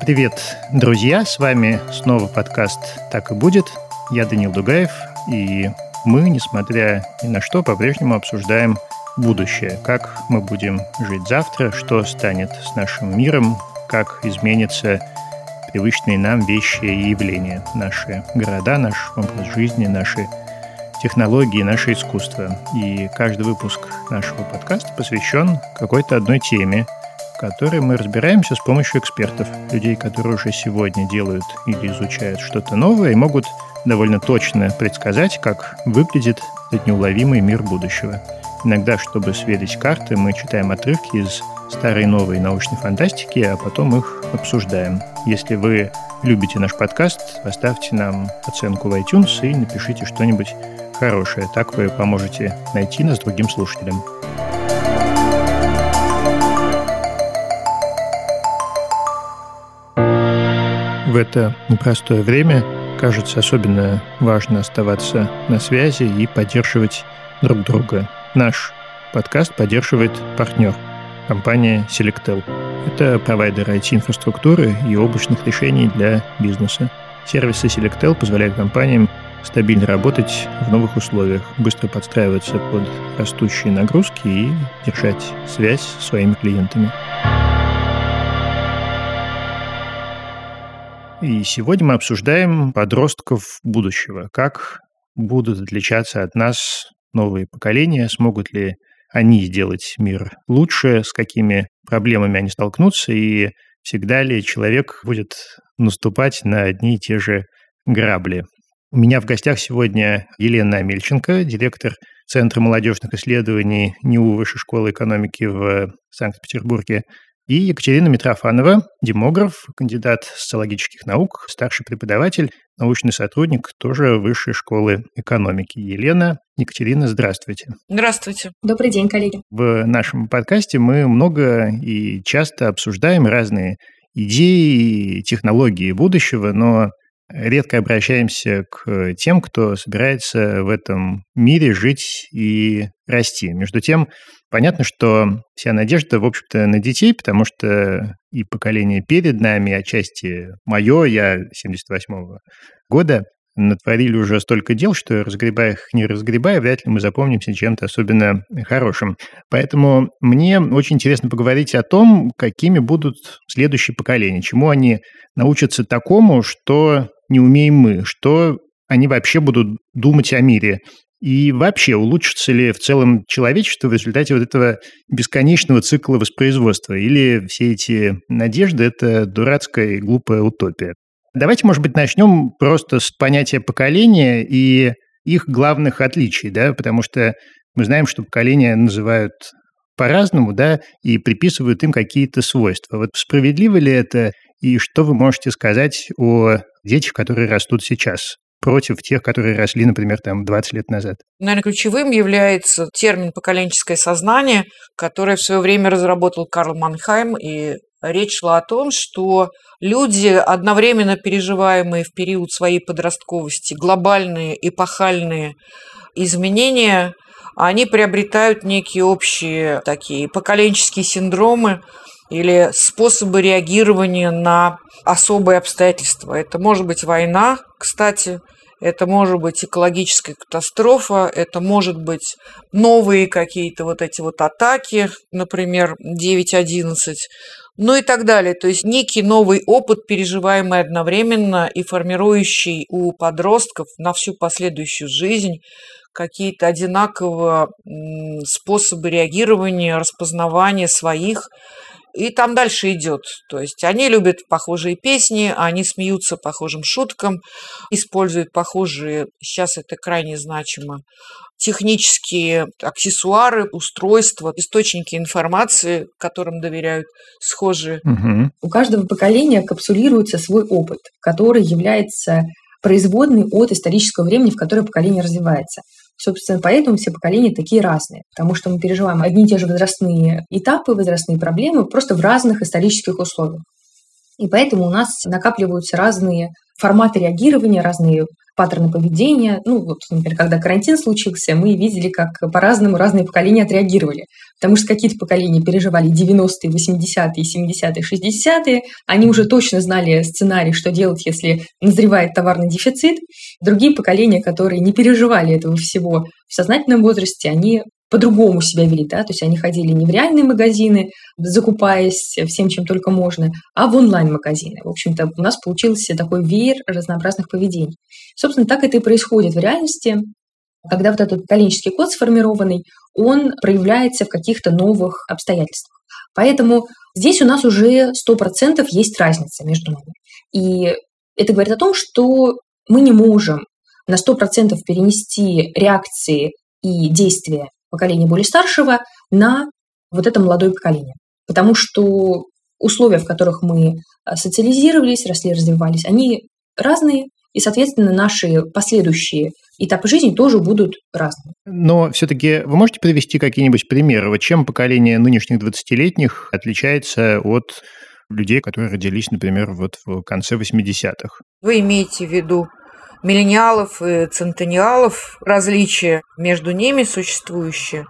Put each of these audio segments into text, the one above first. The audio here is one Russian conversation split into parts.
Привет, друзья! С вами снова подкаст «Так и будет». Я Данил Дугаев, и мы, несмотря ни на что, по-прежнему обсуждаем будущее. Как мы будем жить завтра, что станет с нашим миром, как изменятся привычные нам вещи и явления. Наши города, наш образ жизни, наши технологии, наше искусство. И каждый выпуск нашего подкаста посвящен какой-то одной теме – которой мы разбираемся с помощью экспертов, людей, которые уже сегодня делают или изучают что-то новое и могут довольно точно предсказать, как выглядит этот неуловимый мир будущего. Иногда, чтобы сверить карты, мы читаем отрывки из старой и новой научной фантастики, а потом их обсуждаем. Если вы любите наш подкаст, поставьте нам оценку в iTunes и напишите что-нибудь хорошее. Так вы поможете найти нас другим слушателям. В это непростое время, кажется, особенно важно оставаться на связи и поддерживать друг друга. Наш подкаст поддерживает партнер – компания Selectel. Это провайдер IT-инфраструктуры и облачных решений для бизнеса. Сервисы Selectel позволяют компаниям стабильно работать в новых условиях, быстро подстраиваться под растущие нагрузки и держать связь с своими клиентами. И сегодня мы обсуждаем подростков будущего. Как будут отличаться от нас новые поколения, смогут ли они сделать мир лучше, с какими проблемами они столкнутся, и всегда ли человек будет наступать на одни и те же грабли. У меня в гостях сегодня Елена Амельченко, директор Центра молодежных исследований НИУ Высшей школы экономики в Санкт-Петербурге, и Екатерина Митрофанова, демограф, кандидат социологических наук, старший преподаватель, научный сотрудник тоже Высшей школы экономики. Елена, Екатерина, здравствуйте. Здравствуйте. Добрый день, коллеги. В нашем подкасте мы много и часто обсуждаем разные идеи, технологии будущего, но редко обращаемся к тем, кто собирается в этом мире жить и расти. Между тем, понятно, что вся надежда, в общем-то, на детей, потому что и поколение перед нами, отчасти мое, я 78-го года, натворили уже столько дел, что разгребая их, не разгребая, вряд ли мы запомнимся чем-то особенно хорошим. Поэтому мне очень интересно поговорить о том, какими будут следующие поколения, чему они научатся такому, что не умеем мы, что они вообще будут думать о мире. И вообще, улучшится ли в целом человечество в результате вот этого бесконечного цикла воспроизводства? Или все эти надежды – это дурацкая и глупая утопия? Давайте, может быть, начнем просто с понятия поколения и их главных отличий, да, потому что мы знаем, что поколения называют по-разному, да, и приписывают им какие-то свойства. Вот справедливо ли это, и что вы можете сказать о детях, которые растут сейчас? Против тех, которые росли, например, там 20 лет назад? Наверное, ключевым является термин «поколенческое сознание», который в свое время разработал Карл Манхайм, и речь шла о том, что люди, одновременно переживаемые в период своей подростковости, глобальные, эпохальные изменения, они приобретают некие общие такие поколенческие синдромы, или способы реагирования на особые обстоятельства. Это может быть война, кстати, это может быть экологическая катастрофа, это может быть новые какие-то вот эти вот атаки, например, 9.11, ну и так далее. То есть некий новый опыт, переживаемый одновременно и формирующий у подростков на всю последующую жизнь какие-то одинаковые способы реагирования, распознавания своих и там дальше идет. То есть они любят похожие песни, они смеются похожим шуткам, используют похожие, сейчас это крайне значимо, технические аксессуары, устройства, источники информации, которым доверяют, схожие. Угу. У каждого поколения капсулируется свой опыт, который является производной от исторического времени, в которое поколение развивается. Собственно, поэтому все поколения такие разные, потому что мы переживаем одни и те же возрастные этапы, возрастные проблемы, просто в разных исторических условиях. И поэтому у нас накапливаются разные форматы реагирования, разные паттерны поведения. Ну, вот, например, когда карантин случился, мы видели, как по-разному разные поколения отреагировали. Потому что какие-то поколения переживали 90-е, 80-е, 70-е, 60-е. Они уже точно знали сценарий, что делать, если назревает товарный дефицит. Другие поколения, которые не переживали этого всего в сознательном возрасте, они по-другому себя вели, да, то есть они ходили не в реальные магазины, закупаясь всем, чем только можно, а в онлайн-магазины. В общем-то, у нас получился такой веер разнообразных поведений. Собственно, так это и происходит в реальности, когда вот этот поколенческий код сформированный, он проявляется в каких-то новых обстоятельствах. Поэтому здесь у нас уже 100% есть разница между нами. И это говорит о том, что мы не можем на 100% перенести реакции и действия поколения более старшего на вот это молодое поколение. Потому что условия, в которых мы а, социализировались, росли, развивались, они разные, и, соответственно, наши последующие этапы жизни тоже будут разными. Но все-таки вы можете привести какие-нибудь примеры? Вот чем поколение нынешних 20-летних отличается от людей, которые родились, например, вот в конце 80-х? Вы имеете в виду миллениалов и центениалов, различия между ними существующие.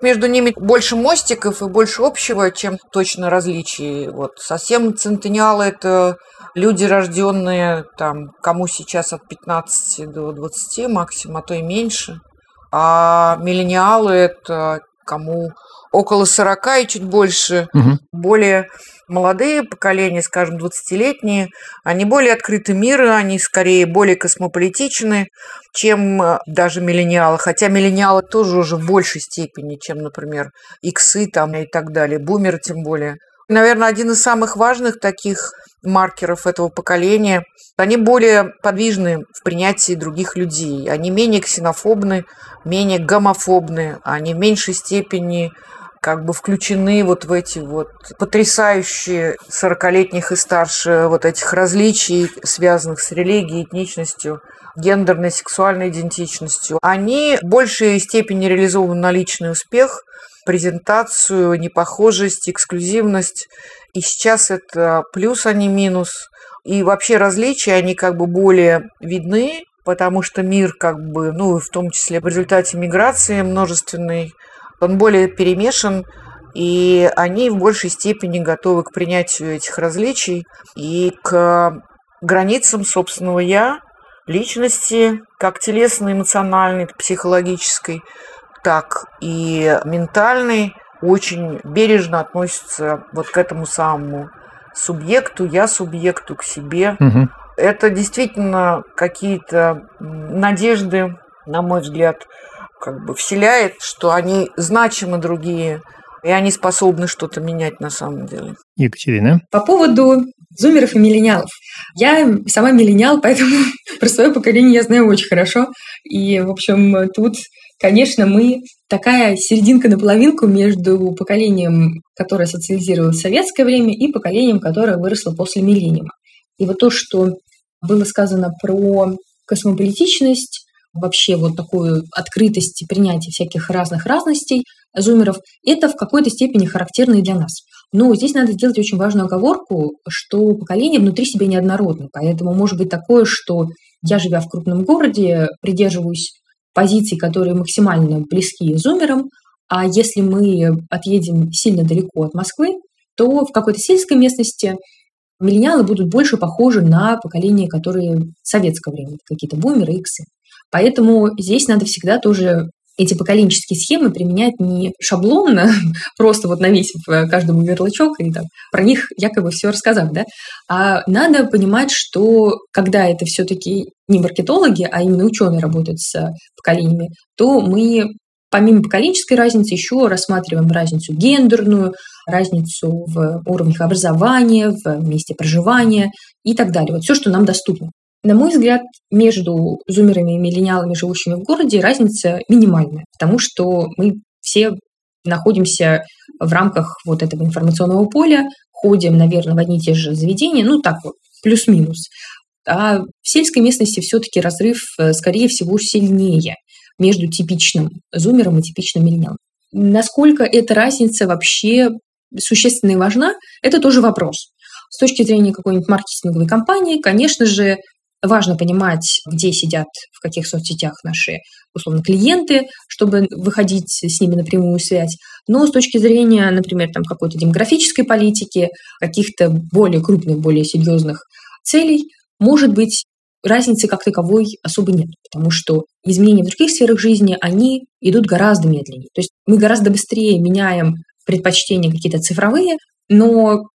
Между ними больше мостиков и больше общего, чем точно различий. Вот совсем центениалы – это люди, рожденные там, кому сейчас от 15 до 20 максимум, а то и меньше. А миллениалы – это кому около 40 и чуть больше, угу. более молодые поколения, скажем, 20-летние, они более открыты миру, они скорее более космополитичны, чем э, даже миллениалы. Хотя миллениалы тоже уже в большей степени, чем, например, иксы там и так далее, бумеры тем более. Наверное, один из самых важных таких маркеров этого поколения. Они более подвижны в принятии других людей. Они менее ксенофобны, менее гомофобны. Они в меньшей степени как бы включены вот в эти вот потрясающие 40-летних и старше вот этих различий, связанных с религией, этничностью, гендерной, сексуальной идентичностью. Они в большей степени реализованы на личный успех, презентацию, непохожесть, эксклюзивность. И сейчас это плюс, а не минус. И вообще различия, они как бы более видны, потому что мир как бы, ну, в том числе в результате миграции множественной, он более перемешан, и они в большей степени готовы к принятию этих различий и к границам собственного «я», личности, как телесной, эмоциональной, психологической, так и ментальной, очень бережно относятся вот к этому самому субъекту, я субъекту, к себе. Угу. Это действительно какие-то надежды, на мой взгляд, как бы вселяет, что они значимы другие, и они способны что-то менять на самом деле. Екатерина? По поводу зумеров и миллениалов. Я сама миллениал, поэтому про свое поколение я знаю очень хорошо. И, в общем, тут, конечно, мы такая серединка на половинку между поколением, которое социализировалось в советское время, и поколением, которое выросло после миллениума. И вот то, что было сказано про космополитичность, вообще вот такую открытость и принятие всяких разных разностей зумеров, это в какой-то степени характерно и для нас. Но здесь надо сделать очень важную оговорку, что поколение внутри себя неоднородно. Поэтому может быть такое, что я, живя в крупном городе, придерживаюсь позиций, которые максимально близки зумерам, а если мы отъедем сильно далеко от Москвы, то в какой-то сельской местности миллениалы будут больше похожи на поколение, которые советского времени, какие-то бумеры, иксы. Поэтому здесь надо всегда тоже эти поколенческие схемы применять не шаблонно, просто вот навесив э, каждому ярлычок и там, про них якобы все рассказав, да, а надо понимать, что когда это все-таки не маркетологи, а именно ученые работают с поколениями, то мы помимо поколенческой разницы еще рассматриваем разницу гендерную, разницу в уровнях образования, в месте проживания и так далее. Вот все, что нам доступно. На мой взгляд, между зумерами и миллениалами, живущими в городе, разница минимальная, потому что мы все находимся в рамках вот этого информационного поля, ходим, наверное, в одни и те же заведения, ну так вот, плюс-минус. А в сельской местности все-таки разрыв, э, скорее всего, сильнее между типичным зумером и типичным миллениалом. Насколько эта разница вообще существенна и важна, это тоже вопрос. С точки зрения какой-нибудь маркетинговой компании, конечно же, Важно понимать, где сидят, в каких соцсетях наши, условно, клиенты, чтобы выходить с ними на прямую связь. Но с точки зрения, например, там, какой-то демографической политики, каких-то более крупных, более серьезных целей, может быть, разницы как таковой особо нет, потому что изменения в других сферах жизни, они идут гораздо медленнее. То есть мы гораздо быстрее меняем предпочтения какие-то цифровые, но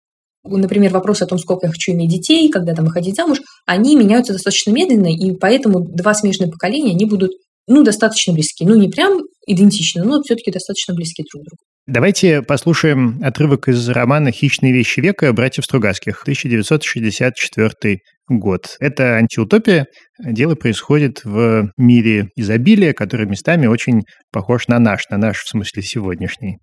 например, вопрос о том, сколько я хочу иметь детей, когда там выходить замуж, они меняются достаточно медленно, и поэтому два смежных поколения, они будут, ну, достаточно близки. Ну, не прям идентичны, но все-таки достаточно близки друг к другу. Давайте послушаем отрывок из романа «Хищные вещи века» братьев Стругацких, 1964 год. Это антиутопия. Дело происходит в мире изобилия, который местами очень похож на наш, на наш в смысле сегодняшний.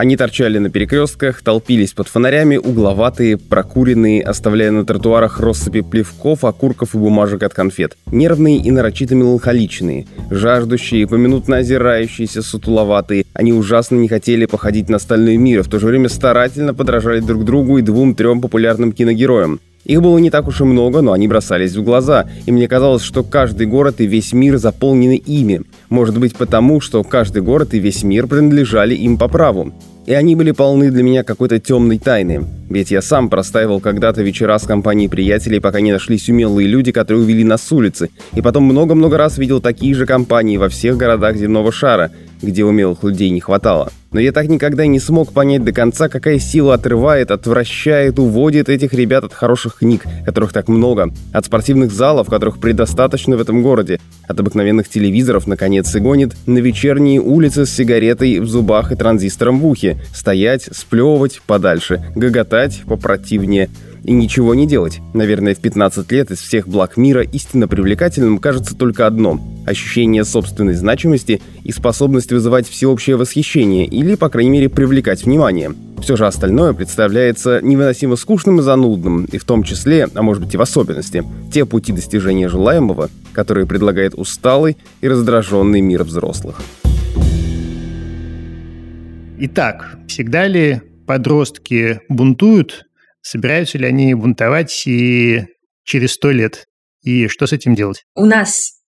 Они торчали на перекрестках, толпились под фонарями, угловатые, прокуренные, оставляя на тротуарах россыпи плевков, окурков и бумажек от конфет. Нервные и нарочито меланхоличные, жаждущие, поминутно озирающиеся, сутуловатые. Они ужасно не хотели походить на остальной мир, а в то же время старательно подражали друг другу и двум-трем популярным киногероям. Их было не так уж и много, но они бросались в глаза, и мне казалось, что каждый город и весь мир заполнены ими. Может быть потому, что каждый город и весь мир принадлежали им по праву и они были полны для меня какой-то темной тайны. Ведь я сам простаивал когда-то вечера с компанией приятелей, пока не нашлись умелые люди, которые увели нас с улицы, и потом много-много раз видел такие же компании во всех городах земного шара, где умелых людей не хватало. Но я так никогда не смог понять до конца, какая сила отрывает, отвращает, уводит этих ребят от хороших книг, которых так много, от спортивных залов, которых предостаточно в этом городе, от обыкновенных телевизоров, наконец, и гонит на вечерние улицы с сигаретой в зубах и транзистором в ухе, стоять, сплевывать подальше, гоготать попротивнее – и ничего не делать. Наверное, в 15 лет из всех благ мира истинно привлекательным кажется только одно – ощущение собственной значимости и способность вызывать всеобщее восхищение или, по крайней мере, привлекать внимание. Все же остальное представляется невыносимо скучным и занудным, и в том числе, а может быть и в особенности, те пути достижения желаемого, которые предлагает усталый и раздраженный мир взрослых. Итак, всегда ли подростки бунтуют собираются ли они бунтовать и через сто лет? И что с этим делать? У нас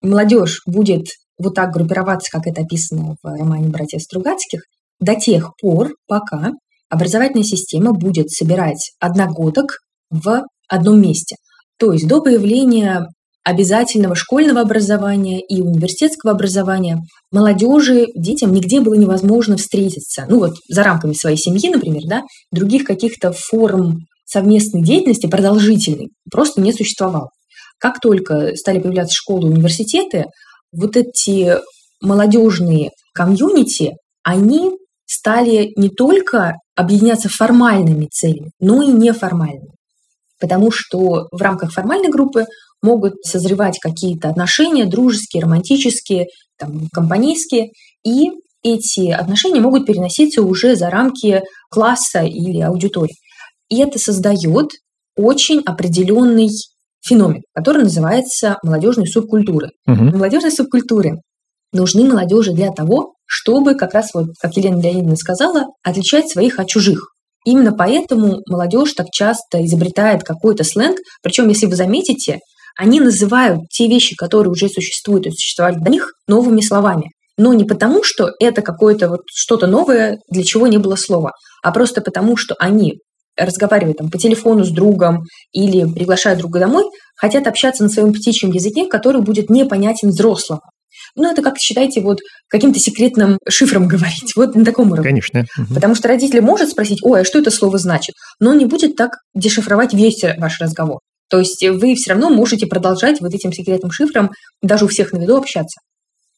молодежь будет вот так группироваться, как это описано в романе «Братьев Стругацких», до тех пор, пока образовательная система будет собирать одногодок в одном месте. То есть до появления обязательного школьного образования и университетского образования молодежи, детям нигде было невозможно встретиться. Ну вот за рамками своей семьи, например, да, других каких-то форм совместной деятельности продолжительной просто не существовало. Как только стали появляться школы университеты, вот эти молодежные комьюнити, они стали не только объединяться формальными целями, но и неформальными. Потому что в рамках формальной группы могут созревать какие-то отношения дружеские, романтические, там, компанейские, и эти отношения могут переноситься уже за рамки класса или аудитории. И это создает очень определенный феномен, который называется молодежной субкультуры. Угу. Молодежные субкультуры нужны молодежи для того, чтобы, как раз вот, как Елена Леонидовна сказала, отличать своих от чужих. Именно поэтому молодежь так часто изобретает какой-то сленг. Причем, если вы заметите, они называют те вещи, которые уже существуют и существовали до них, новыми словами. Но не потому, что это какое-то вот что-то новое, для чего не было слова, а просто потому, что они разговаривая там, по телефону с другом или приглашая друга домой, хотят общаться на своем птичьем языке, который будет непонятен взрослому. Ну, это как считайте, вот каким-то секретным шифром говорить. Вот на таком уровне. Конечно. Угу. Потому что родитель может спросить, ой, а что это слово значит? Но он не будет так дешифровать весь ваш разговор. То есть вы все равно можете продолжать вот этим секретным шифром даже у всех на виду общаться.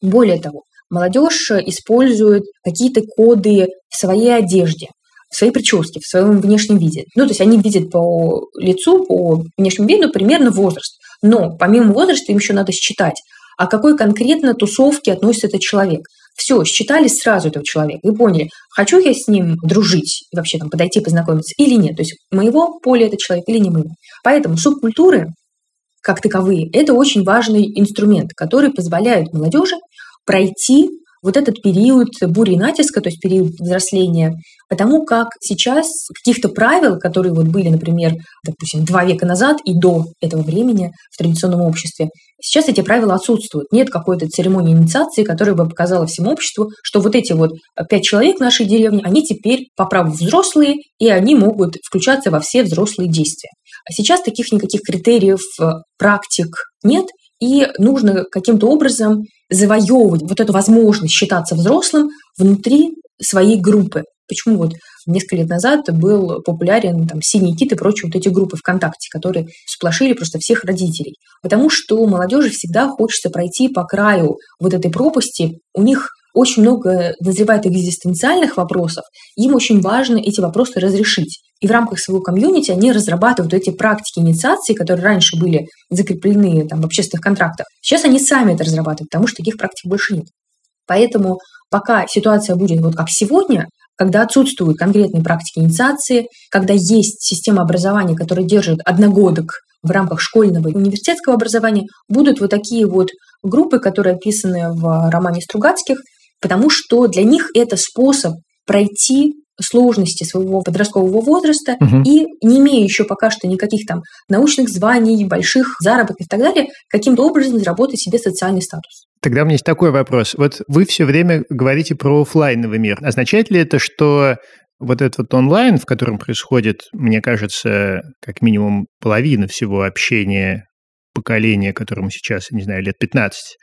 Более того, молодежь использует какие-то коды в своей одежде, в своей прическе, в своем внешнем виде. Ну, то есть они видят по лицу, по внешнему виду примерно возраст. Но помимо возраста им еще надо считать, а какой конкретно тусовке относится этот человек. Все, считали сразу этого человека и поняли, хочу я с ним дружить, вообще там подойти познакомиться или нет. То есть моего поля этот человек или не моего. Поэтому субкультуры, как таковые, это очень важный инструмент, который позволяет молодежи пройти вот этот период бури и натиска, то есть период взросления, потому как сейчас каких-то правил, которые вот были, например, допустим, два века назад и до этого времени в традиционном обществе, сейчас эти правила отсутствуют. Нет какой-то церемонии инициации, которая бы показала всему обществу, что вот эти вот пять человек в нашей деревне, они теперь по праву взрослые, и они могут включаться во все взрослые действия. А сейчас таких никаких критериев, э, практик нет, и нужно каким-то образом завоевывать вот эту возможность считаться взрослым внутри своей группы. Почему вот несколько лет назад был популярен там «Синий кит» и прочие вот эти группы ВКонтакте, которые сплошили просто всех родителей. Потому что молодежи всегда хочется пройти по краю вот этой пропасти. У них очень много назревает экзистенциальных вопросов, им очень важно эти вопросы разрешить. И в рамках своего комьюнити они разрабатывают эти практики инициации, которые раньше были закреплены там, в общественных контрактах. Сейчас они сами это разрабатывают, потому что таких практик больше нет. Поэтому пока ситуация будет вот как сегодня, когда отсутствуют конкретные практики инициации, когда есть система образования, которая держит одногодок в рамках школьного и университетского образования, будут вот такие вот группы, которые описаны в романе Стругацких, потому что для них это способ пройти сложности своего подросткового возраста угу. и не имея еще пока что никаких там научных званий, больших заработков и так далее, каким-то образом заработать себе социальный статус. Тогда у меня есть такой вопрос. Вот вы все время говорите про офлайновый мир. Означает ли это, что вот этот вот онлайн, в котором происходит, мне кажется, как минимум половина всего общения поколения, которому сейчас, не знаю, лет 15,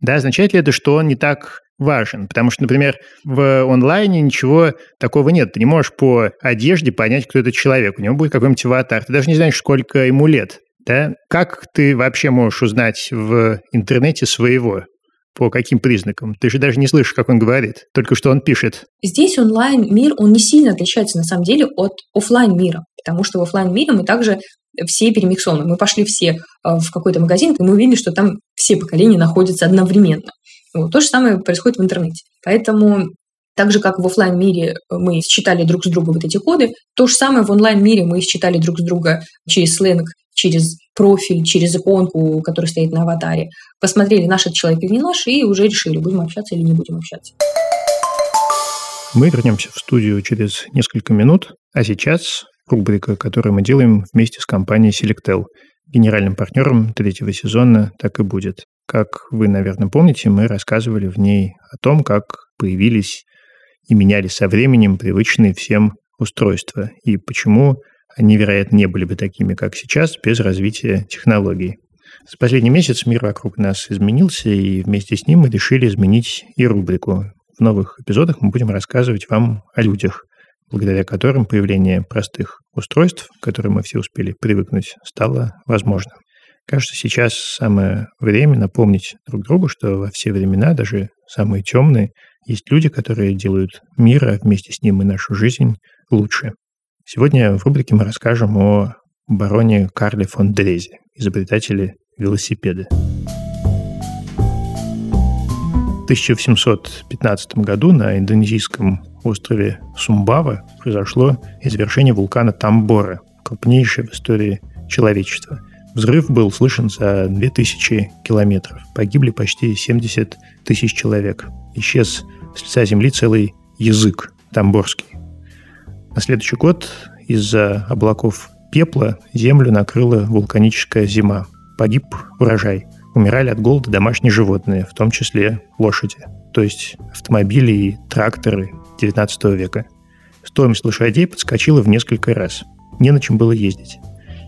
да, означает ли это, что он не так важен, потому что, например, в онлайне ничего такого нет. Ты не можешь по одежде понять, кто этот человек. У него будет какой-нибудь аватар. Ты даже не знаешь, сколько ему лет. Да? Как ты вообще можешь узнать в интернете своего? По каким признакам? Ты же даже не слышишь, как он говорит, только что он пишет. Здесь онлайн-мир, он не сильно отличается на самом деле от офлайн мира потому что в офлайн мире мы также все перемиксованы. Мы пошли все а, в какой-то магазин, и мы увидели, что там все поколения находятся одновременно. Вот. То же самое происходит в интернете. Поэтому так же, как в офлайн мире мы считали друг с другом вот эти коды, то же самое в онлайн-мире мы считали друг с друга через сленг, через профиль, через иконку, которая стоит на аватаре. Посмотрели, наш этот человек или не наш, и уже решили, будем общаться или не будем общаться. Мы вернемся в студию через несколько минут, а сейчас рубрика, которую мы делаем вместе с компанией Selectel. Генеральным партнером третьего сезона так и будет. Как вы, наверное, помните, мы рассказывали в ней о том, как появились и менялись со временем привычные всем устройства, и почему они, вероятно, не были бы такими, как сейчас, без развития технологий. За последний месяц мир вокруг нас изменился, и вместе с ним мы решили изменить и рубрику. В новых эпизодах мы будем рассказывать вам о людях, благодаря которым появление простых устройств, к которым мы все успели привыкнуть, стало возможным. Кажется, сейчас самое время напомнить друг другу, что во все времена, даже самые темные, есть люди, которые делают мир, а вместе с ним и нашу жизнь лучше. Сегодня в рубрике мы расскажем о бароне Карле фон Дрезе, изобретателе велосипеда. 1715 году на индонезийском острове Сумбава произошло извержение вулкана Тамбора, крупнейшее в истории человечества. Взрыв был слышен за 2000 километров. Погибли почти 70 тысяч человек. Исчез с лица земли целый язык тамборский. На следующий год из-за облаков пепла землю накрыла вулканическая зима. Погиб урожай – умирали от голода домашние животные, в том числе лошади, то есть автомобили и тракторы XIX века. Стоимость лошадей подскочила в несколько раз. Не на чем было ездить.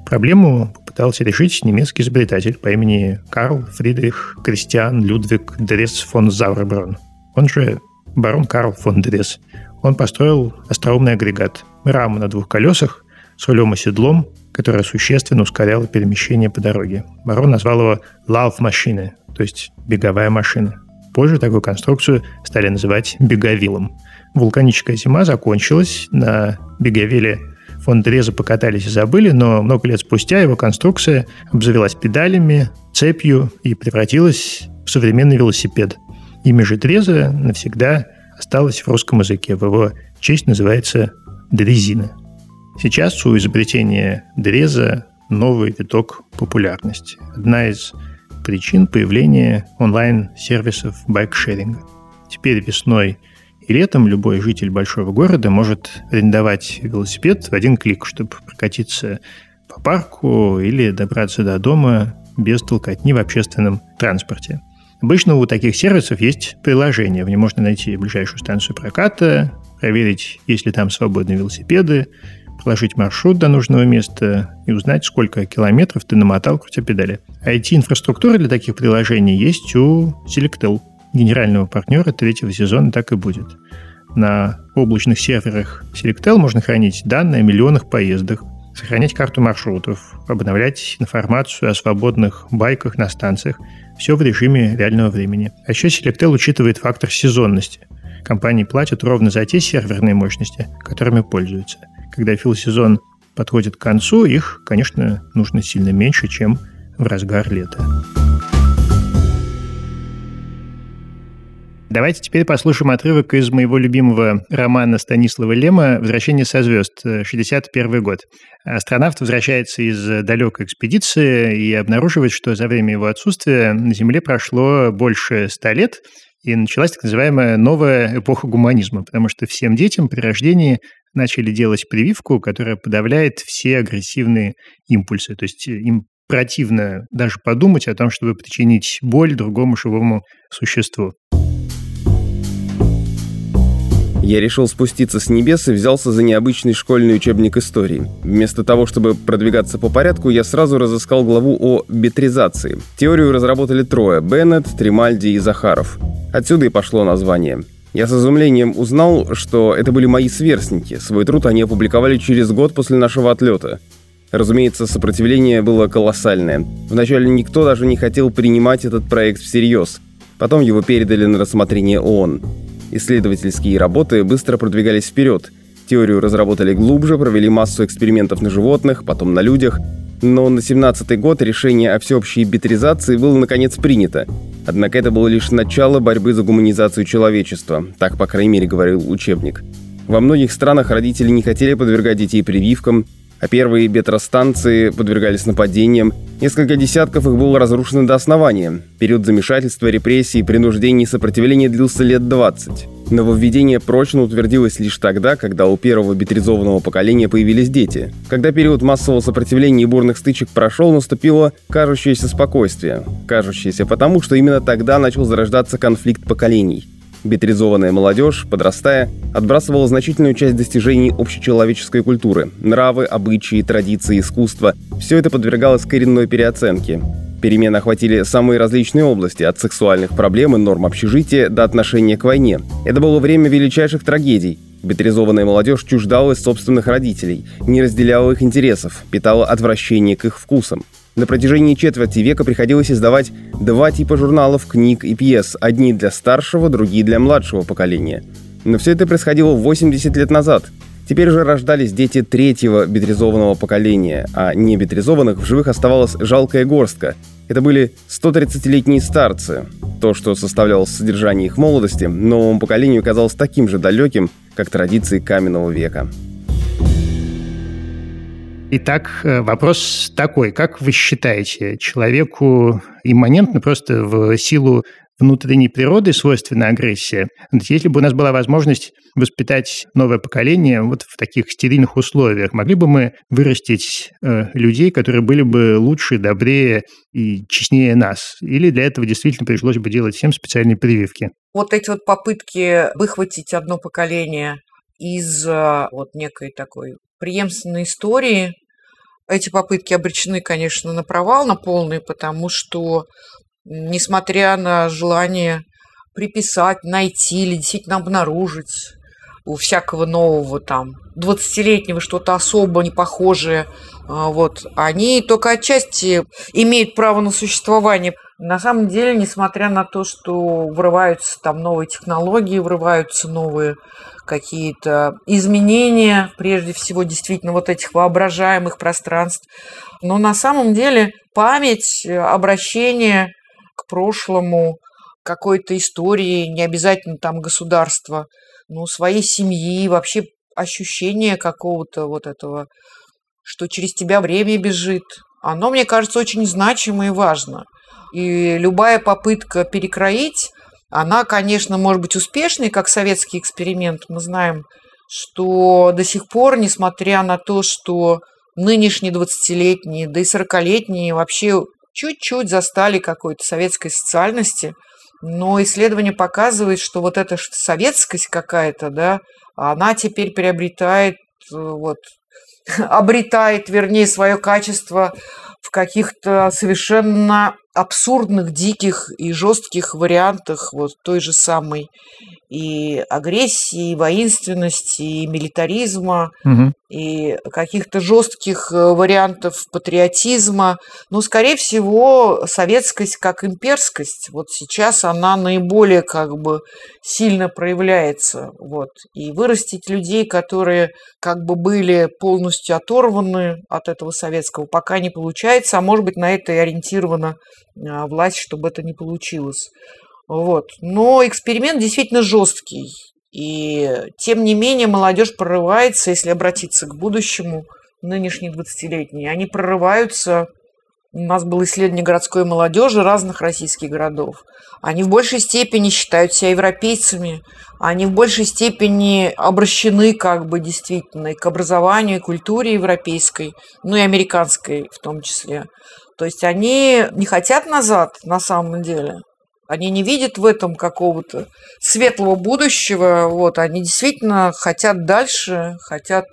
Проблему попытался решить немецкий изобретатель по имени Карл Фридрих Кристиан Людвиг Дресс фон Завреброн. Он же барон Карл фон Дресс. Он построил остроумный агрегат. Раму на двух колесах с рулем и седлом, которая существенно ускоряла перемещение по дороге. Барон назвал его «love машины», то есть «беговая машина». Позже такую конструкцию стали называть «беговилом». Вулканическая зима закончилась, на беговиле фон Дреза покатались и забыли, но много лет спустя его конструкция обзавелась педалями, цепью и превратилась в современный велосипед. Имя же Дреза навсегда осталось в русском языке. В его честь называется дрезина. Сейчас у изобретения Дреза новый виток популярности. Одна из причин появления онлайн-сервисов байкшеринга. теперь весной и летом любой житель большого города может арендовать велосипед в один клик, чтобы прокатиться по парку или добраться до дома без толкотни в общественном транспорте. Обычно у таких сервисов есть приложение. В нем можно найти ближайшую станцию проката, проверить, есть ли там свободные велосипеды, проложить маршрут до нужного места и узнать, сколько километров ты намотал, крутя педали. IT-инфраструктура для таких приложений есть у Selectel, генерального партнера третьего сезона так и будет. На облачных серверах Selectel можно хранить данные о миллионах поездок, сохранять карту маршрутов, обновлять информацию о свободных байках на станциях. Все в режиме реального времени. А еще Selectel учитывает фактор сезонности. Компании платят ровно за те серверные мощности, которыми пользуются. Когда фил-сезон подходит к концу, их, конечно, нужно сильно меньше, чем в разгар лета. Давайте теперь послушаем отрывок из моего любимого романа Станислава Лема «Возвращение со звезд», 61 год. Астронавт возвращается из далекой экспедиции и обнаруживает, что за время его отсутствия на Земле прошло больше ста лет, и началась так называемая новая эпоха гуманизма, потому что всем детям при рождении начали делать прививку, которая подавляет все агрессивные импульсы. То есть им противно даже подумать о том, чтобы причинить боль другому живому существу. Я решил спуститься с небес и взялся за необычный школьный учебник истории. Вместо того, чтобы продвигаться по порядку, я сразу разыскал главу о бетризации. Теорию разработали трое – Беннет, Тримальди и Захаров. Отсюда и пошло название. Я с изумлением узнал, что это были мои сверстники. Свой труд они опубликовали через год после нашего отлета. Разумеется, сопротивление было колоссальное. Вначале никто даже не хотел принимать этот проект всерьез. Потом его передали на рассмотрение ООН. Исследовательские работы быстро продвигались вперед. Теорию разработали глубже, провели массу экспериментов на животных, потом на людях. Но на 17-й год решение о всеобщей битризации было наконец принято. Однако это было лишь начало борьбы за гуманизацию человечества, так, по крайней мере, говорил учебник. Во многих странах родители не хотели подвергать детей прививкам, а первые бетростанции подвергались нападениям. Несколько десятков их было разрушено до основания. Период замешательства, репрессий, принуждений и сопротивления длился лет 20. Нововведение прочно утвердилось лишь тогда, когда у первого битризованного поколения появились дети. Когда период массового сопротивления и бурных стычек прошел, наступило кажущееся спокойствие. Кажущееся потому, что именно тогда начал зарождаться конфликт поколений – Битризованная молодежь, подрастая, отбрасывала значительную часть достижений общечеловеческой культуры. Нравы, обычаи, традиции, искусство – все это подвергалось коренной переоценке. Перемены охватили самые различные области, от сексуальных проблем и норм общежития до отношения к войне. Это было время величайших трагедий. Битризованная молодежь чуждалась собственных родителей, не разделяла их интересов, питала отвращение к их вкусам. На протяжении четверти века приходилось издавать два типа журналов, книг и пьес, одни для старшего, другие для младшего поколения. Но все это происходило 80 лет назад. Теперь же рождались дети третьего битризованного поколения, а не битризованных в живых оставалась жалкая горстка. Это были 130-летние старцы. То, что составляло содержание их молодости, новому поколению казалось таким же далеким, как традиции каменного века. Итак, э, вопрос такой. Как вы считаете, человеку имманентно просто в силу внутренней природы свойственна агрессия? Если бы у нас была возможность воспитать новое поколение вот в таких стерильных условиях, могли бы мы вырастить э, людей, которые были бы лучше, добрее и честнее нас? Или для этого действительно пришлось бы делать всем специальные прививки? Вот эти вот попытки выхватить одно поколение из э, вот некой такой преемственной истории. Эти попытки обречены, конечно, на провал, на полный, потому что, несмотря на желание приписать, найти или действительно обнаружить у всякого нового там 20-летнего что-то особо не похожее, а, вот, они только отчасти имеют право на существование. На самом деле, несмотря на то, что врываются там новые технологии, врываются новые какие-то изменения, прежде всего, действительно, вот этих воображаемых пространств. Но на самом деле память, э, обращение к прошлому, какой-то истории, не обязательно там государства, ну, своей семьи, вообще ощущение какого-то вот этого, что через тебя время бежит, оно, мне кажется, очень значимо и важно. И любая попытка перекроить Она, конечно, может быть успешной, как советский эксперимент. Мы знаем, что до сих пор, несмотря на то, что нынешние 20-летние, да и 40-летние вообще чуть-чуть застали какой-то советской социальности, но исследование показывает, что вот эта советскость какая-то, да, она теперь приобретает, э, вот, обретает, вернее, свое качество в каких-то совершенно абсурдных, диких и жестких вариантах вот той же самой и агрессии, и воинственности, и милитаризма, угу. и каких-то жестких э, вариантов патриотизма. Но, скорее всего, советскость как имперскость, вот сейчас она наиболее как бы сильно проявляется. Вот. И вырастить людей, которые как бы были полностью оторваны от этого советского, пока не получается, а может быть на это и ориентирована власть, чтобы это не получилось. Вот. Но эксперимент действительно жесткий. И тем не менее молодежь прорывается, если обратиться к будущему, нынешние 20-летние, они прорываются. У нас было исследование городской молодежи разных российских городов. Они в большей степени считают себя европейцами, они в большей степени обращены как бы действительно к образованию, и культуре европейской, ну и американской в том числе. То есть они не хотят назад на самом деле, они не видят в этом какого-то светлого будущего. Вот, они действительно хотят дальше, хотят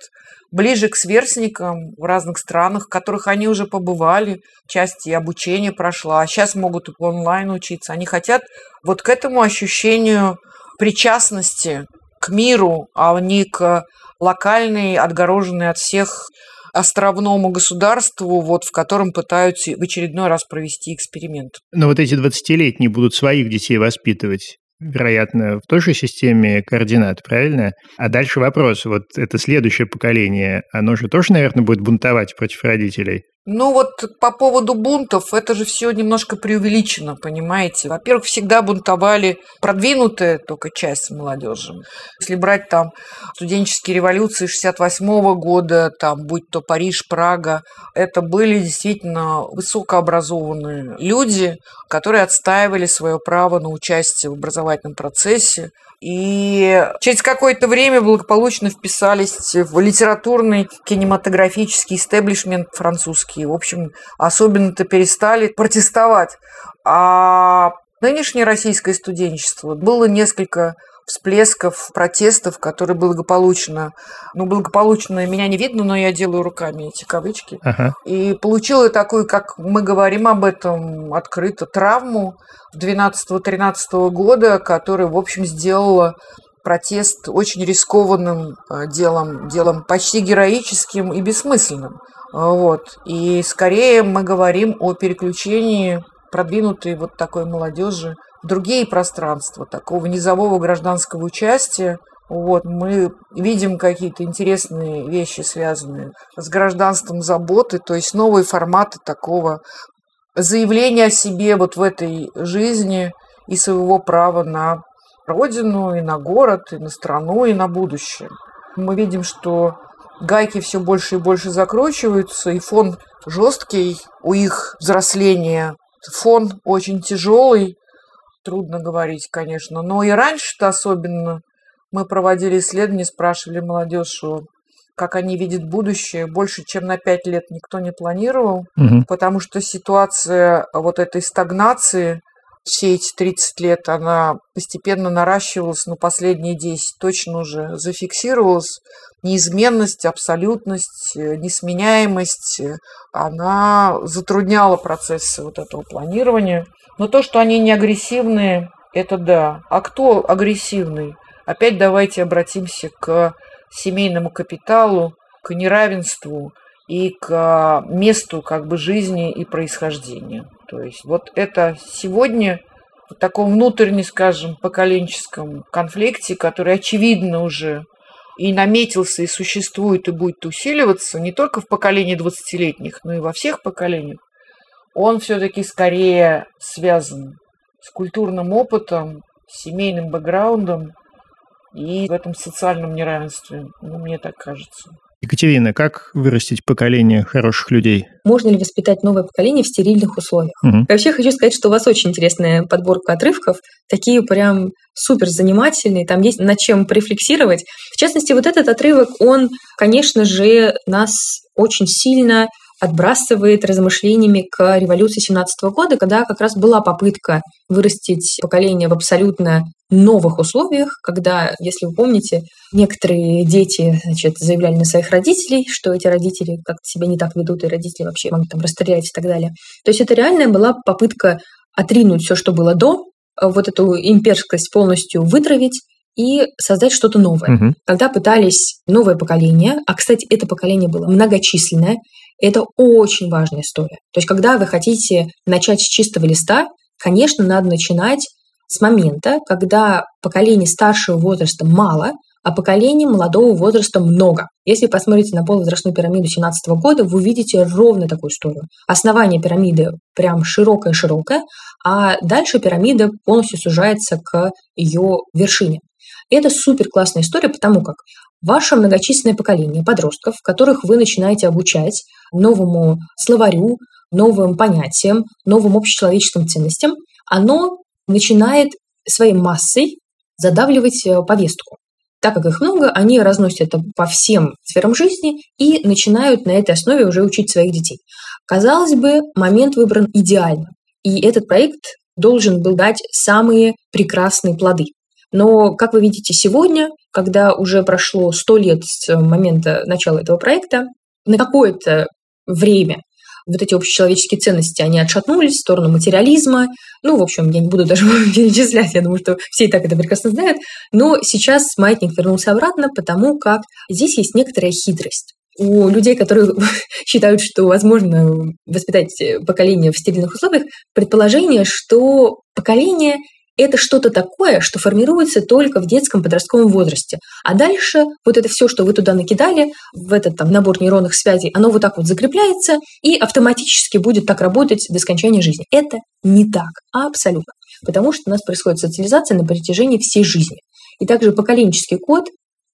ближе к сверстникам в разных странах, в которых они уже побывали, части обучения прошла, а сейчас могут онлайн учиться. Они хотят вот к этому ощущению причастности к миру, а не к локальной, отгороженной от всех островному государству, вот, в котором пытаются в очередной раз провести эксперимент. Но вот эти 20-летние будут своих детей воспитывать вероятно, в той же системе координат, правильно? А дальше вопрос, вот это следующее поколение, оно же тоже, наверное, будет бунтовать против родителей? Ну вот по поводу бунтов, это же все немножко преувеличено, понимаете. Во-первых, всегда бунтовали продвинутая только часть молодежи. Если брать там студенческие революции 68 -го года, там, будь то Париж, Прага, это были действительно высокообразованные люди, которые отстаивали свое право на участие в образовательном процессе, и через какое-то время благополучно вписались в литературный кинематографический истеблишмент французский. В общем, особенно-то перестали протестовать. А нынешнее российское студенчество было несколько всплесков, протестов, которые благополучно, ну, благополучно меня не видно, но я делаю руками эти кавычки. Ага. И получила такую, как мы говорим об этом открыто, травму 12-13 года, которая, в общем, сделала протест очень рискованным э, делом, делом почти героическим и бессмысленным. Вот. И скорее мы говорим о переключении продвинутой вот такой молодежи другие пространства такого низового гражданского участия. Вот, мы видим какие-то интересные вещи, связанные с гражданством заботы, то есть новые форматы такого заявления о себе вот в этой жизни и своего права на родину, и на город, и на страну, и на будущее. Мы видим, что гайки все больше и больше закручиваются, и фон жесткий у их взросления, фон очень тяжелый, трудно говорить, конечно. Но и раньше-то особенно мы проводили исследования, спрашивали молодежь, как они видят будущее. Больше, чем на пять лет никто не планировал, угу. потому что ситуация вот этой стагнации все эти 30 лет, она постепенно наращивалась, но последние 10 точно уже зафиксировалась. Неизменность, абсолютность, несменяемость, она затрудняла процессы вот этого планирования. Но то, что они не агрессивные, это да. А кто агрессивный? Опять давайте обратимся к семейному капиталу, к неравенству и к месту как бы жизни и происхождения. То есть вот это сегодня в таком внутренне, скажем, поколенческом конфликте, который очевидно уже и наметился, и существует, и будет усиливаться не только в поколении 20-летних, но и во всех поколениях, он все-таки скорее связан с культурным опытом, с семейным бэкграундом и в этом социальном неравенстве. Ну, мне так кажется. Екатерина, как вырастить поколение хороших людей? Можно ли воспитать новое поколение в стерильных условиях? Угу. Вообще хочу сказать, что у вас очень интересная подборка отрывков, такие прям супер занимательные, там есть над чем порефлексировать. В частности, вот этот отрывок, он, конечно же, нас очень сильно отбрасывает размышлениями к революции 17 года, когда как раз была попытка вырастить поколение в абсолютно новых условиях, когда, если вы помните, некоторые дети значит, заявляли на своих родителей, что эти родители как-то себя не так ведут, и родители вообще могут там расстрелять и так далее. То есть это реальная была попытка отринуть все, что было до, вот эту имперскость полностью вытравить и создать что-то новое. Угу. Когда пытались новое поколение, а, кстати, это поколение было многочисленное, это очень важная история. То есть, когда вы хотите начать с чистого листа, конечно, надо начинать с момента, когда поколение старшего возраста мало, а поколений молодого возраста много. Если посмотрите на полувозрастную пирамиду 17 года, вы увидите ровно такую историю. Основание пирамиды прям широкое-широкое, а дальше пирамида полностью сужается к ее вершине. И это супер классная история, потому как ваше многочисленное поколение подростков, которых вы начинаете обучать новому словарю, новым понятиям, новым общечеловеческим ценностям, оно начинает своей массой задавливать э, повестку. Так как их много, они разносят это по всем сферам жизни и начинают на этой основе уже учить своих детей. Казалось бы, момент выбран идеально. И этот проект должен был дать самые прекрасные плоды. Но, как вы видите сегодня, когда уже прошло 100 лет с момента начала этого проекта, на какое-то время вот эти общечеловеческие ценности, они отшатнулись в сторону материализма. Ну, в общем, я не буду даже перечислять, я думаю, что все и так это прекрасно знают. Но сейчас маятник вернулся обратно, потому как здесь есть некоторая хитрость. У людей, которые считают, что возможно воспитать поколение в стерильных условиях, предположение, что поколение это что-то такое, что формируется только в детском подростковом возрасте. А дальше вот это все, что вы туда накидали, в этот там набор нейронных связей, оно вот так вот закрепляется и автоматически будет так работать до скончания жизни. Это не так, абсолютно. Потому что у нас происходит социализация на протяжении всей жизни. И также поколенческий код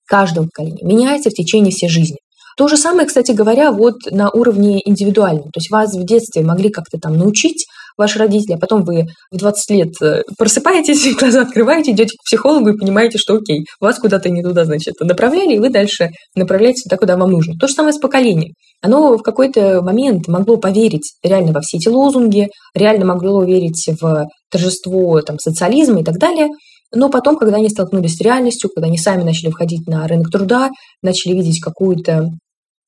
каждого поколения меняется в течение всей жизни. То же самое, кстати говоря, вот на уровне индивидуальном. То есть вас в детстве могли как-то там научить ваши родители, а потом вы в 20 лет э, просыпаетесь, глаза открываете, идете к психологу и понимаете, что окей, вас куда-то не туда, значит, направляли, и вы дальше направляетесь туда, куда вам нужно. То же самое с поколением. Оно в какой-то момент могло поверить реально во все эти лозунги, реально могло верить в торжество там, социализма и так далее, но потом, когда они столкнулись с реальностью, когда они сами начали входить на рынок труда, начали видеть какую-то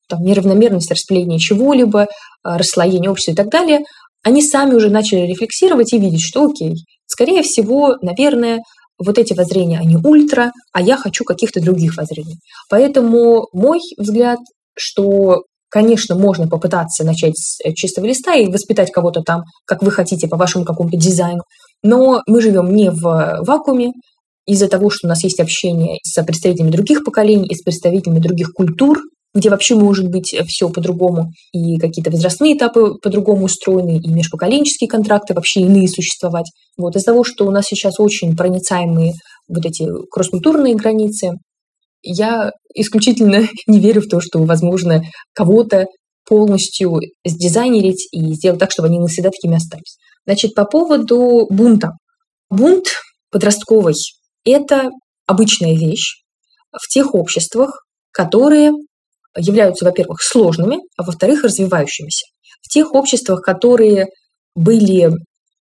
там, неравномерность распределения чего-либо, а, расслоение общества и так далее, они сами уже начали рефлексировать и видеть, что окей, скорее всего, наверное, вот эти воззрения, они ультра, а я хочу каких-то других воззрений. Поэтому мой взгляд, что, конечно, можно попытаться начать с чистого листа и воспитать кого-то там, как вы хотите, по вашему какому-то дизайну, но мы живем не в вакууме, из-за того, что у нас есть общение с представителями других поколений с представителями других культур, где вообще может быть все по-другому, и какие-то возрастные этапы по-другому устроены, и межпоколенческие контракты вообще иные существовать. Вот из-за того, что у нас сейчас очень проницаемые вот эти кросс-культурные границы, я исключительно не верю в то, что возможно кого-то полностью сдизайнерить и сделать так, чтобы они навсегда такими остались. Значит, по поводу бунта. Бунт подростковый – это обычная вещь в тех обществах, которые являются, во-первых, сложными, а во-вторых, развивающимися. В тех обществах, которые были,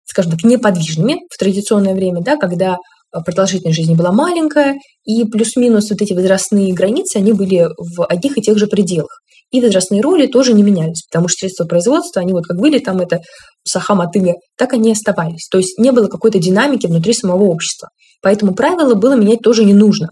скажем так, неподвижными в традиционное время, да, когда продолжительность жизни была маленькая, и плюс-минус вот эти возрастные границы, они были в одних и тех же пределах. И возрастные роли тоже не менялись, потому что средства производства, они вот как были там это саха мотыга, так они и оставались. То есть не было какой-то динамики внутри самого общества. Поэтому правила было менять тоже не нужно.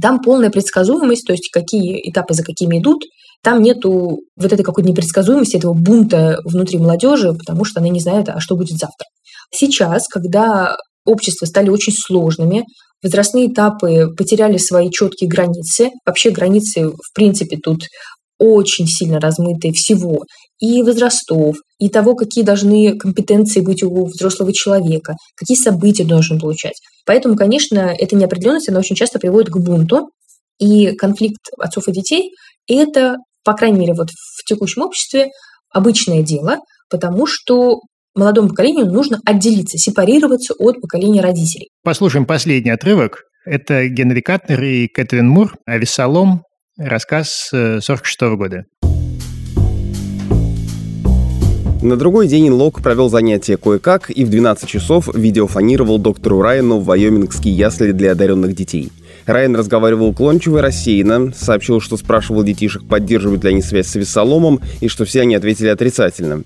Там полная предсказуемость, то есть какие этапы за какими идут. Там нету вот этой какой-то непредсказуемости, этого бунта внутри молодежи, потому что она не знает, а что будет завтра. Сейчас, когда общества стали очень сложными, возрастные этапы потеряли свои четкие границы. Вообще границы, в принципе, тут очень сильно размытые всего, и возрастов, и того, какие должны компетенции быть у взрослого человека, какие события должен получать. Поэтому, конечно, эта неопределенность, она очень часто приводит к бунту, и конфликт отцов и детей это, по крайней мере, вот в текущем обществе обычное дело, потому что молодому поколению нужно отделиться, сепарироваться от поколения родителей. Послушаем последний отрывок. Это Генри Катнер и Кэтрин Мур «Авесолом», рассказ 46 -го года. На другой день Лок провел занятия кое-как и в 12 часов видеофонировал доктору Райану в Вайомингские ясли для одаренных детей. Райан разговаривал уклончиво и рассеянно, сообщил, что спрашивал детишек, поддерживают ли они связь с Весоломом, и что все они ответили отрицательно.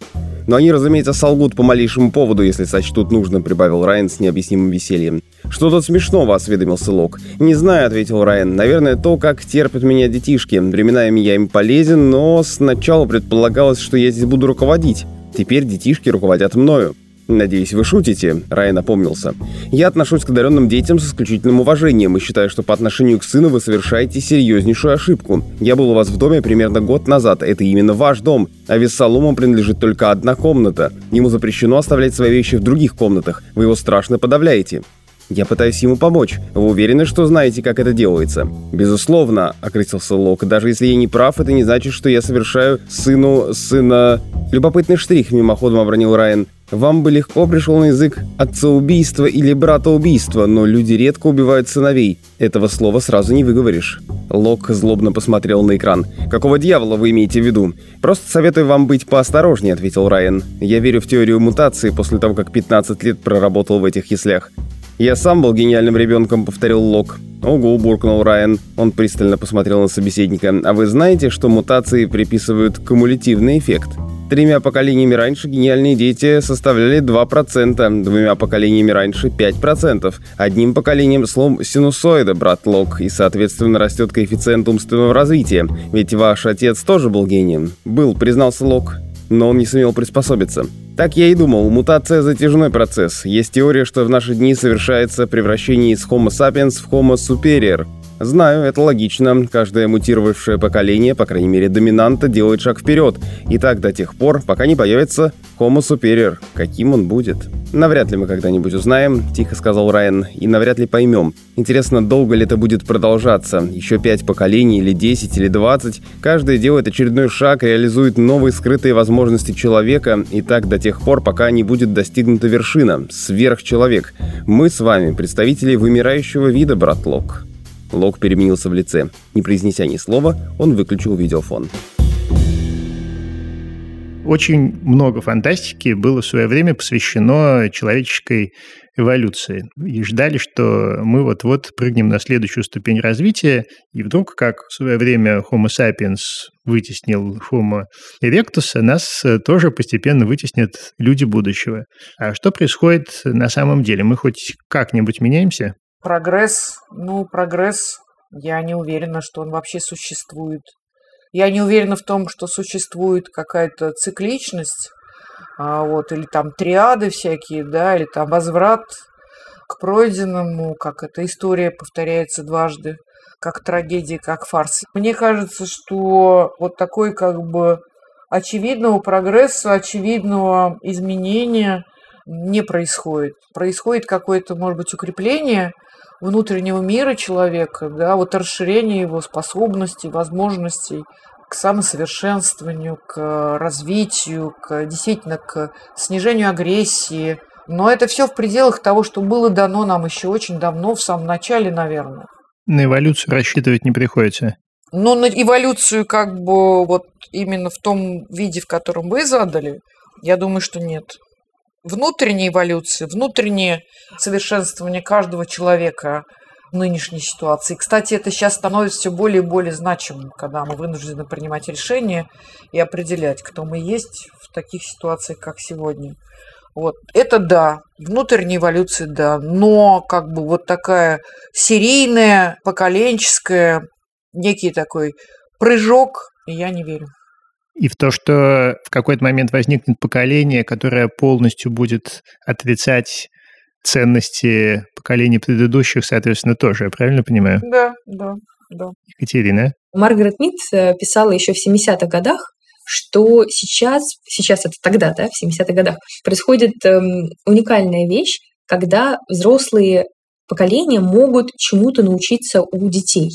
Но они, разумеется, солгут по малейшему поводу, если сочтут нужным, прибавил Райан с необъяснимым весельем. «Что тут смешного?» – осведомился Лок. «Не знаю», – ответил Райан. «Наверное, то, как терпят меня детишки. Временами я им полезен, но сначала предполагалось, что я здесь буду руководить. Теперь детишки руководят мною. «Надеюсь, вы шутите», — Рай напомнился. «Я отношусь к одаренным детям с исключительным уважением и считаю, что по отношению к сыну вы совершаете серьезнейшую ошибку. Я был у вас в доме примерно год назад, это именно ваш дом, а Вессалому принадлежит только одна комната. Ему запрещено оставлять свои вещи в других комнатах, вы его страшно подавляете». Я пытаюсь ему помочь. Вы уверены, что знаете, как это делается? Безусловно, окрысился Лок. Даже если я не прав, это не значит, что я совершаю сыну сына... Любопытный штрих, мимоходом обронил Райан. Вам бы легко пришел на язык отца-убийства или брата-убийства, но люди редко убивают сыновей. Этого слова сразу не выговоришь. Лок злобно посмотрел на экран. «Какого дьявола вы имеете в виду?» «Просто советую вам быть поосторожнее», — ответил Райан. «Я верю в теорию мутации после того, как 15 лет проработал в этих яслях. «Я сам был гениальным ребенком», — повторил Лок. «Ого», — буркнул Райан. Он пристально посмотрел на собеседника. «А вы знаете, что мутации приписывают кумулятивный эффект?» Тремя поколениями раньше гениальные дети составляли 2%, двумя поколениями раньше 5%, одним поколением слом синусоида, брат Лок, и, соответственно, растет коэффициент умственного развития. Ведь ваш отец тоже был гением. Был, признался Лок но он не сумел приспособиться. Так я и думал, мутация – затяжной процесс. Есть теория, что в наши дни совершается превращение из Homo sapiens в Homo superior – Знаю, это логично. Каждое мутировавшее поколение, по крайней мере доминанта, делает шаг вперед. И так до тех пор, пока не появится Homo superior. Каким он будет? Навряд ли мы когда-нибудь узнаем, тихо сказал Райан, и навряд ли поймем. Интересно, долго ли это будет продолжаться? Еще пять поколений, или десять, или двадцать? Каждое делает очередной шаг, реализует новые скрытые возможности человека, и так до тех пор, пока не будет достигнута вершина, сверхчеловек. Мы с вами представители вымирающего вида, брат Лок. Переменился в лице. Не произнеся ни слова, он выключил видеофон. Очень много фантастики было в свое время посвящено человеческой эволюции. И ждали, что мы вот-вот прыгнем на следующую ступень развития, и вдруг, как в свое время Homo sapiens вытеснил Homo erectus, нас тоже постепенно вытеснят люди будущего. А что происходит на самом деле? Мы хоть как-нибудь меняемся? Прогресс, ну, прогресс, я не уверена, что он вообще существует. Я не уверена в том, что существует какая-то цикличность, а, вот, или там триады всякие, да, или там возврат к пройденному, как эта история повторяется дважды, как трагедия, как фарс. Мне кажется, что вот такой как бы очевидного прогресса, очевидного изменения не происходит. Происходит какое-то, может быть, укрепление – внутреннего мира человека, да, вот расширение его способностей, возможностей к самосовершенствованию, к развитию, к, действительно к снижению агрессии. Но это все в пределах того, что было дано нам еще очень давно, в самом начале, наверное. На эволюцию рассчитывать не приходится. Но на эволюцию как бы вот именно в том виде, в котором вы задали, я думаю, что нет внутренней эволюции, внутреннее совершенствование каждого человека в нынешней ситуации. Кстати, это сейчас становится все более и более значимым, когда мы вынуждены принимать решения и определять, кто мы есть в таких ситуациях, как сегодня. Вот. Это да, внутренняя эволюция, да, но как бы вот такая серийная, поколенческая, некий такой прыжок, я не верю и в то, что в какой-то момент возникнет поколение, которое полностью будет отрицать ценности поколений предыдущих, соответственно, тоже, я правильно понимаю? Да, да, да. Екатерина? Маргарет Мид э, писала еще в 70-х годах, что сейчас, сейчас это тогда, да, в 70-х годах, происходит эм, уникальная вещь, когда взрослые поколения могут чему-то научиться у детей.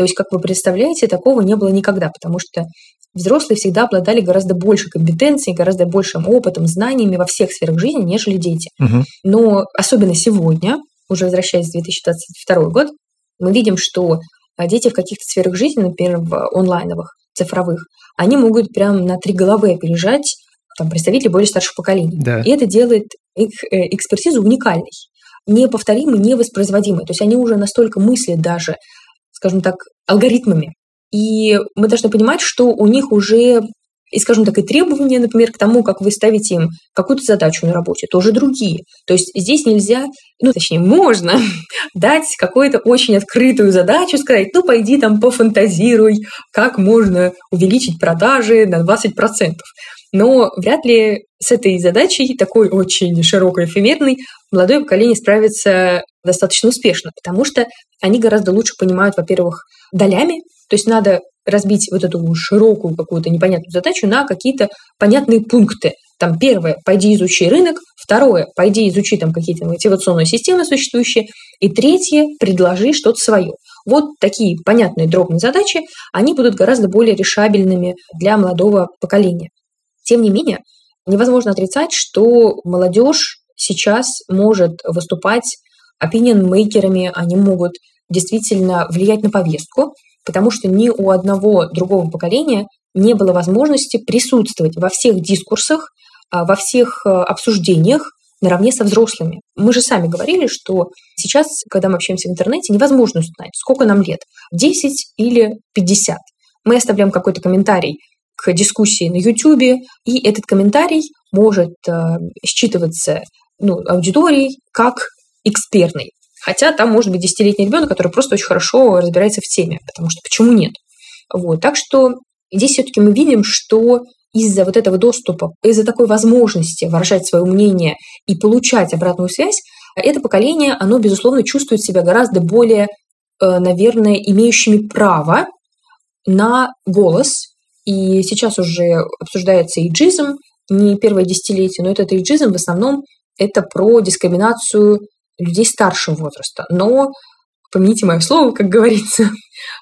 То есть, как вы представляете, такого не было никогда, потому что взрослые всегда обладали гораздо больше компетенций, гораздо большим опытом, знаниями во всех сферах жизни, нежели дети. Угу. Но особенно сегодня, уже возвращаясь в 2022 год, мы видим, что а, дети в каких-то сферах жизни, например, в онлайновых, цифровых, они могут прям на три головы опережать там, представителей более старших поколений. Да. И это делает их э, экспертизу уникальной, неповторимой, невоспроизводимой. То есть они уже настолько мыслят даже, скажем так, алгоритмами. И мы должны понимать, что у них уже и, скажем так, и требования, например, к тому, как вы ставите им какую-то задачу на работе, тоже другие. То есть здесь нельзя, ну, точнее, можно дать какую-то очень открытую задачу, сказать, ну, пойди там пофантазируй, как можно увеличить продажи на 20%. Но вряд ли с этой задачей, такой очень широкой, эфемерной, молодое поколение справится достаточно успешно, потому что они гораздо лучше понимают, во-первых, долями, то есть надо разбить вот эту широкую какую-то непонятную задачу на какие-то понятные пункты. Там первое, пойди изучи рынок, второе, пойди изучи там какие-то мотивационные системы существующие, и третье, предложи что-то свое. Вот такие понятные дробные задачи, они будут гораздо более решабельными для молодого поколения. Тем не менее, невозможно отрицать, что молодежь сейчас может выступать opinion-мейкерами, они могут действительно влиять на повестку, потому что ни у одного другого поколения не было возможности присутствовать во всех дискурсах, а, во всех э, обсуждениях наравне со взрослыми. Мы же сами говорили, что сейчас, когда мы общаемся в интернете, невозможно узнать, сколько нам лет, 10 или 50. Мы оставляем какой-то комментарий к дискуссии на YouTube, и этот комментарий может э, считываться ну, аудиторией как экспертный. Хотя там может быть десятилетний ребенок, который просто очень хорошо разбирается в теме, потому что почему нет? Вот. Так что здесь все-таки мы видим, что из-за вот этого доступа, из-за такой возможности выражать свое мнение и получать обратную связь, это поколение, оно, безусловно, чувствует себя гораздо более, э, наверное, имеющими право на голос. И сейчас уже обсуждается иджизм, не первое десятилетие, но этот иджизм в основном это про дискриминацию людей старшего возраста. Но, помяните мое слово, как говорится, э,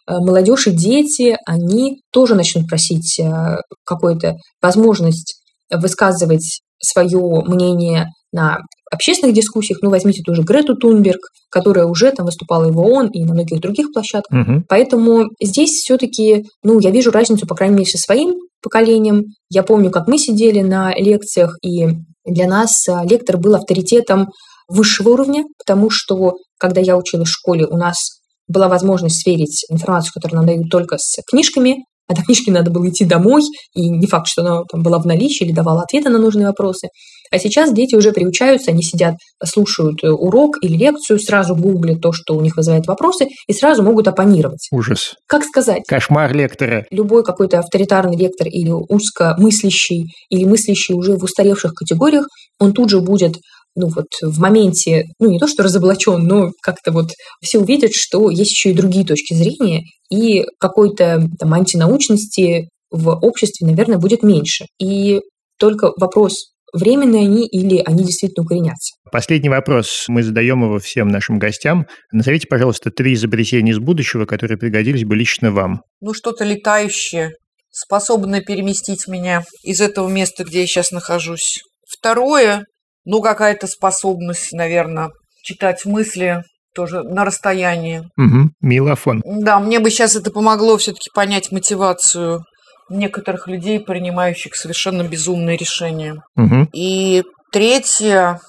молодежь и дети, они тоже начнут просить э, какую-то возможность высказывать свое мнение на общественных дискуссиях. Ну, возьмите ту же Грету Тунберг, которая уже там выступала и в ООН, и на многих других площадках. Угу. Поэтому здесь все-таки, ну, я вижу разницу, по крайней мере, со своим поколением. Я помню, как мы сидели на лекциях, и для нас э, лектор был авторитетом высшего уровня, потому что, когда я училась в школе, у нас была возможность сверить информацию, которую нам дают только с книжками, а до книжки надо было идти домой, и не факт, что она там была в наличии или давала ответы на нужные вопросы. А сейчас дети уже приучаются, они сидят, слушают урок или лекцию, сразу гуглят то, что у них вызывает вопросы, и сразу могут оппонировать. Ужас. Как сказать? Кошмар лектора. Любой какой-то авторитарный лектор или узкомыслящий, или мыслящий уже в устаревших категориях, он тут же будет ну вот в моменте, ну не то что разоблачен, но как-то вот все увидят, что есть еще и другие точки зрения, и какой-то там антинаучности в обществе, наверное, будет меньше. И только вопрос, временные они или они действительно укоренятся. Последний вопрос. Мы задаем его всем нашим гостям. Назовите, пожалуйста, три изобретения из будущего, которые пригодились бы лично вам. Ну, что-то летающее, способное переместить меня из этого места, где я сейчас нахожусь. Второе, ну, какая-то способность, наверное, читать мысли тоже на расстоянии. Угу. Милофон. Да, мне бы сейчас это помогло все-таки понять мотивацию некоторых людей, принимающих совершенно безумные решения. Угу. И третье,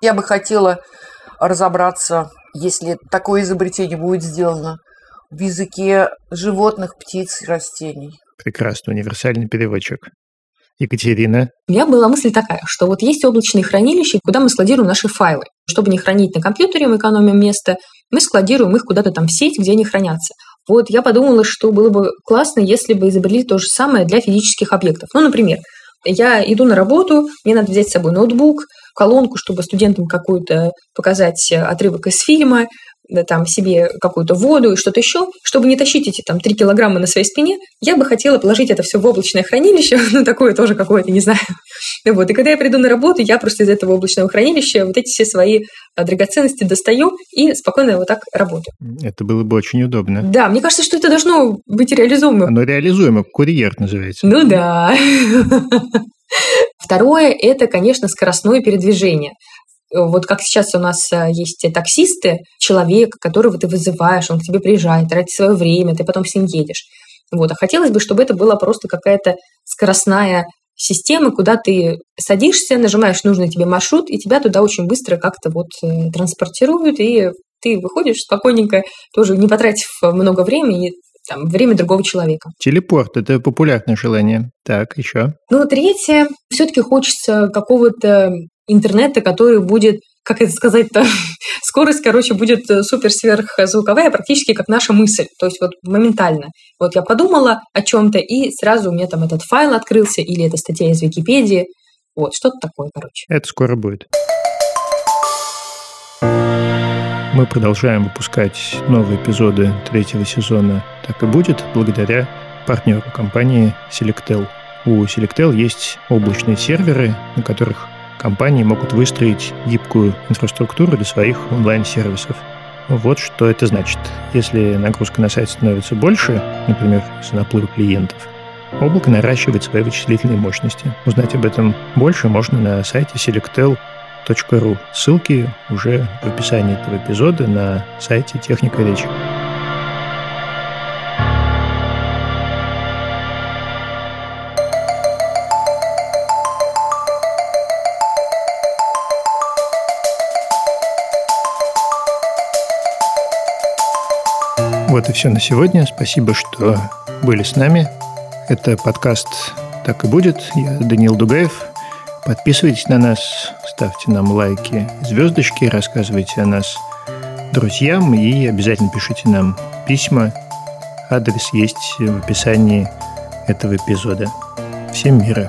я бы хотела разобраться, если такое изобретение будет сделано, в языке животных, птиц и растений. Прекрасно, универсальный переводчик. Екатерина? У меня была мысль такая, что вот есть облачные хранилища, куда мы складируем наши файлы. Чтобы не хранить на компьютере, мы экономим место, мы складируем их куда-то там в сеть, где они хранятся. Вот я подумала, что было бы классно, если бы изобрели то же самое для физических объектов. Ну, например, я иду на работу, мне надо взять с собой ноутбук, колонку, чтобы студентам какую-то показать отрывок из фильма, да, там себе какую-то воду и что-то еще, чтобы не тащить эти там 3 килограмма на своей спине, я бы хотела положить это все в облачное хранилище, ну, такое тоже какое-то, не знаю. Вот. И когда я приду на работу, я просто из этого облачного хранилища вот эти все свои а, драгоценности достаю и спокойно вот так работаю. Это было бы очень удобно. Да, мне кажется, что это должно быть реализуемо. Оно реализуемо, курьер называется. Ну да. Второе – это, конечно, скоростное передвижение. Вот как сейчас у нас э, есть таксисты, человек, которого ты вызываешь, он к тебе приезжает, тратит свое время, ты потом с ним едешь. Вот. А хотелось бы, чтобы это была просто какая-то скоростная система, куда ты садишься, нажимаешь нужный тебе маршрут, и тебя туда очень быстро как-то вот э, транспортируют, и ты выходишь спокойненько, тоже не потратив много времени, там, время другого человека. Телепорт – это популярное желание. Так, еще? Ну, третье, все-таки хочется какого-то интернета, который будет, как это сказать-то, скорость, короче, будет супер-сверхзвуковая, практически как наша мысль, то есть вот моментально. Вот я подумала о чем-то, и сразу у меня там этот файл открылся, или эта статья из Википедии, вот, что-то такое, короче. Это скоро будет. Мы продолжаем выпускать новые эпизоды третьего сезона «Так и будет» благодаря партнеру компании Selectel. У Selectel есть облачные серверы, на которых компании могут выстроить гибкую инфраструктуру для своих онлайн-сервисов. Вот что это значит. Если нагрузка на сайт становится больше, например, из-за наплыва клиентов, облако наращивает свои вычислительные мощности. Узнать об этом больше можно на сайте selectel.ru. Ссылки уже в описании этого эпизода на сайте Техника речи. Вот и все на сегодня. Спасибо, что были с нами. Это подкаст «Так и будет». Я Даниил Дугаев. Подписывайтесь на нас, ставьте нам лайки, звездочки, рассказывайте о нас друзьям и обязательно пишите нам письма. Адрес есть в описании этого эпизода. Всем мира!